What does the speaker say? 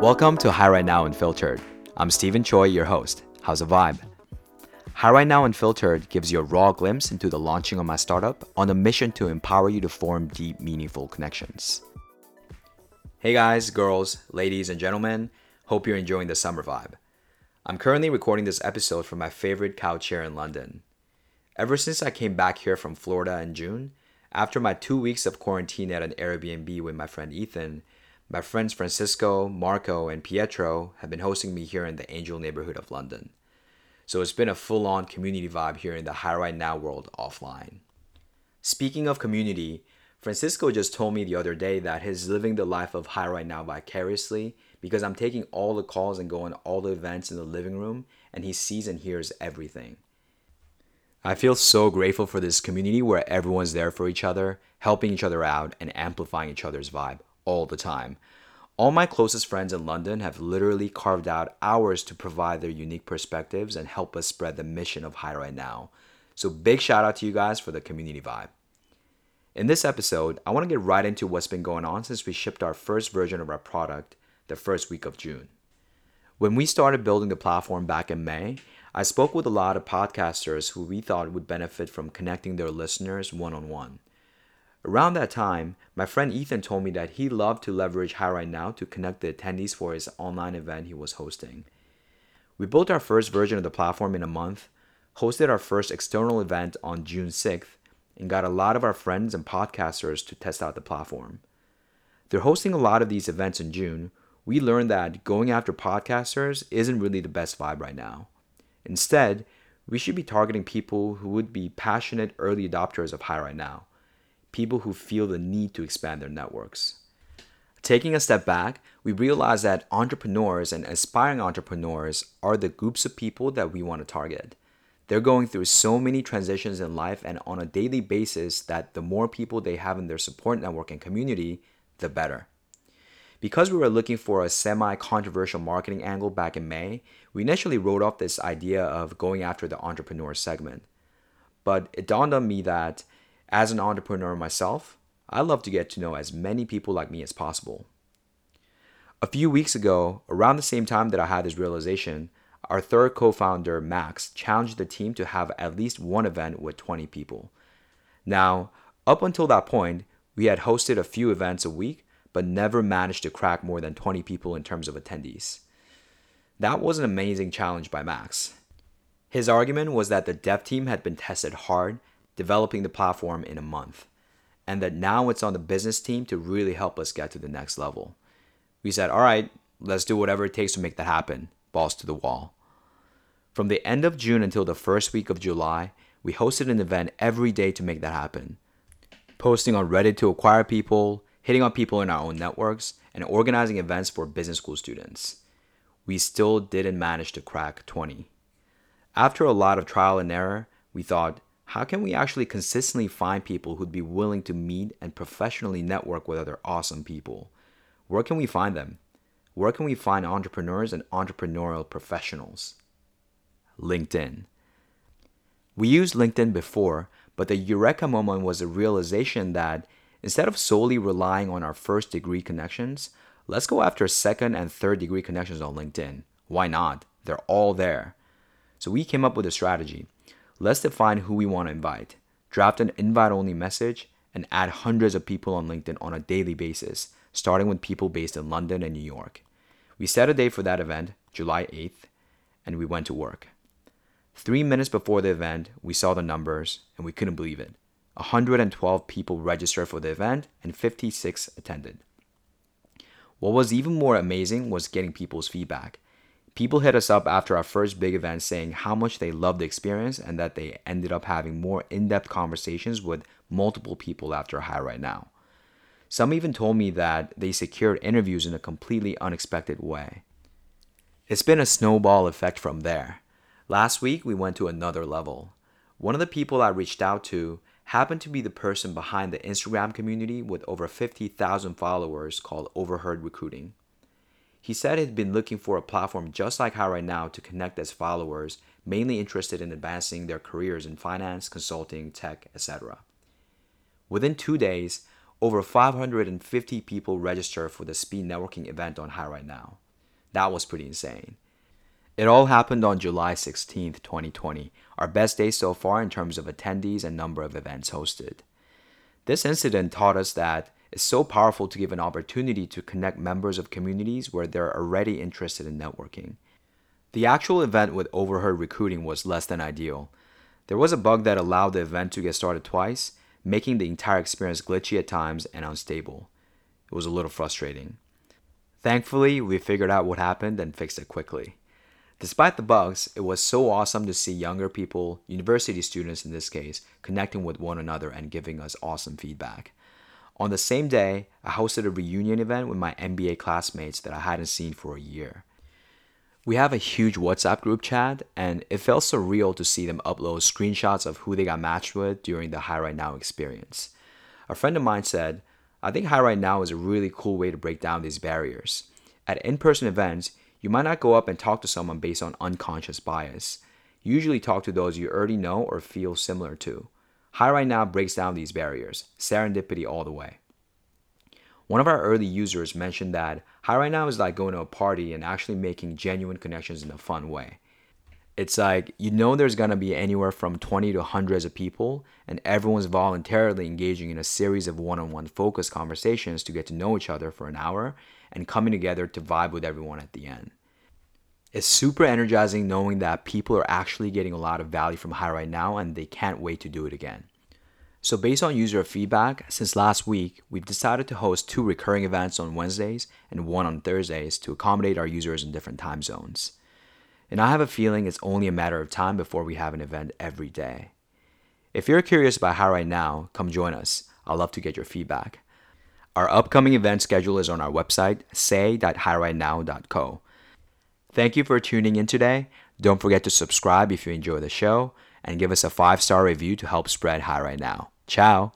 Welcome to Hi Right Now Unfiltered. I'm Stephen Choi, your host. How's the vibe? Hi Right Now Unfiltered gives you a raw glimpse into the launching of my startup on a mission to empower you to form deep, meaningful connections. Hey guys, girls, ladies, and gentlemen, hope you're enjoying the summer vibe. I'm currently recording this episode from my favorite couch here in London. Ever since I came back here from Florida in June, after my two weeks of quarantine at an Airbnb with my friend Ethan, my friends Francisco, Marco, and Pietro have been hosting me here in the Angel neighborhood of London. So it's been a full on community vibe here in the Hi Right Now world offline. Speaking of community, Francisco just told me the other day that he's living the life of Hi Right Now vicariously because I'm taking all the calls and going all the events in the living room and he sees and hears everything. I feel so grateful for this community where everyone's there for each other, helping each other out, and amplifying each other's vibe all the time. All my closest friends in London have literally carved out hours to provide their unique perspectives and help us spread the mission of Hi Right Now. So, big shout out to you guys for the community vibe. In this episode, I want to get right into what's been going on since we shipped our first version of our product the first week of June. When we started building the platform back in May, I spoke with a lot of podcasters who we thought would benefit from connecting their listeners one on one. Around that time, my friend Ethan told me that he loved to leverage Hi Right Now to connect the attendees for his online event he was hosting. We built our first version of the platform in a month, hosted our first external event on June 6th, and got a lot of our friends and podcasters to test out the platform. Through hosting a lot of these events in June, we learned that going after podcasters isn't really the best vibe right now. Instead, we should be targeting people who would be passionate early adopters of High Right Now people who feel the need to expand their networks. Taking a step back, we realize that entrepreneurs and aspiring entrepreneurs are the groups of people that we want to target. They're going through so many transitions in life and on a daily basis that the more people they have in their support network and community, the better. Because we were looking for a semi controversial marketing angle back in May, we initially wrote off this idea of going after the entrepreneur segment. But it dawned on me that as an entrepreneur myself, I love to get to know as many people like me as possible. A few weeks ago, around the same time that I had this realization, our third co founder, Max, challenged the team to have at least one event with 20 people. Now, up until that point, we had hosted a few events a week, but never managed to crack more than 20 people in terms of attendees. That was an amazing challenge by Max. His argument was that the dev team had been tested hard developing the platform in a month, and that now it's on the business team to really help us get to the next level. We said, all right, let's do whatever it takes to make that happen, balls to the wall. From the end of June until the first week of July, we hosted an event every day to make that happen. Posting on Reddit to acquire people, hitting on people in our own networks, and organizing events for business school students. We still didn't manage to crack 20. After a lot of trial and error, we thought how can we actually consistently find people who'd be willing to meet and professionally network with other awesome people? Where can we find them? Where can we find entrepreneurs and entrepreneurial professionals? LinkedIn. We used LinkedIn before, but the eureka moment was the realization that instead of solely relying on our first degree connections, let's go after second and third degree connections on LinkedIn. Why not? They're all there. So we came up with a strategy. Let's define who we want to invite, draft an invite only message, and add hundreds of people on LinkedIn on a daily basis, starting with people based in London and New York. We set a date for that event, July 8th, and we went to work. Three minutes before the event, we saw the numbers and we couldn't believe it. 112 people registered for the event and 56 attended. What was even more amazing was getting people's feedback. People hit us up after our first big event saying how much they loved the experience and that they ended up having more in depth conversations with multiple people after Hi Right Now. Some even told me that they secured interviews in a completely unexpected way. It's been a snowball effect from there. Last week, we went to another level. One of the people I reached out to happened to be the person behind the Instagram community with over 50,000 followers called Overheard Recruiting. He said he'd been looking for a platform just like Hi Right Now to connect as followers, mainly interested in advancing their careers in finance, consulting, tech, etc. Within two days, over 550 people registered for the speed networking event on Hi Right Now. That was pretty insane. It all happened on July 16th, 2020, our best day so far in terms of attendees and number of events hosted. This incident taught us that it's so powerful to give an opportunity to connect members of communities where they're already interested in networking. The actual event with overheard recruiting was less than ideal. There was a bug that allowed the event to get started twice, making the entire experience glitchy at times and unstable. It was a little frustrating. Thankfully, we figured out what happened and fixed it quickly. Despite the bugs, it was so awesome to see younger people, university students in this case, connecting with one another and giving us awesome feedback. On the same day, I hosted a reunion event with my MBA classmates that I hadn't seen for a year. We have a huge WhatsApp group chat, and it felt surreal to see them upload screenshots of who they got matched with during the Hi Right Now experience. A friend of mine said, I think Hi Right Now is a really cool way to break down these barriers. At in person events, you might not go up and talk to someone based on unconscious bias. You usually talk to those you already know or feel similar to. Hi Right Now breaks down these barriers, serendipity all the way. One of our early users mentioned that Hi Right Now is like going to a party and actually making genuine connections in a fun way. It's like you know there's gonna be anywhere from 20 to hundreds of people, and everyone's voluntarily engaging in a series of one on one focused conversations to get to know each other for an hour and coming together to vibe with everyone at the end. It's super energizing knowing that people are actually getting a lot of value from Hi Right Now and they can't wait to do it again. So, based on user feedback, since last week, we've decided to host two recurring events on Wednesdays and one on Thursdays to accommodate our users in different time zones. And I have a feeling it's only a matter of time before we have an event every day. If you're curious about Hi Right Now, come join us. I'd love to get your feedback. Our upcoming event schedule is on our website, say.highrightnow.co. Thank you for tuning in today. Don't forget to subscribe if you enjoy the show and give us a five star review to help spread Hi Right Now. Ciao.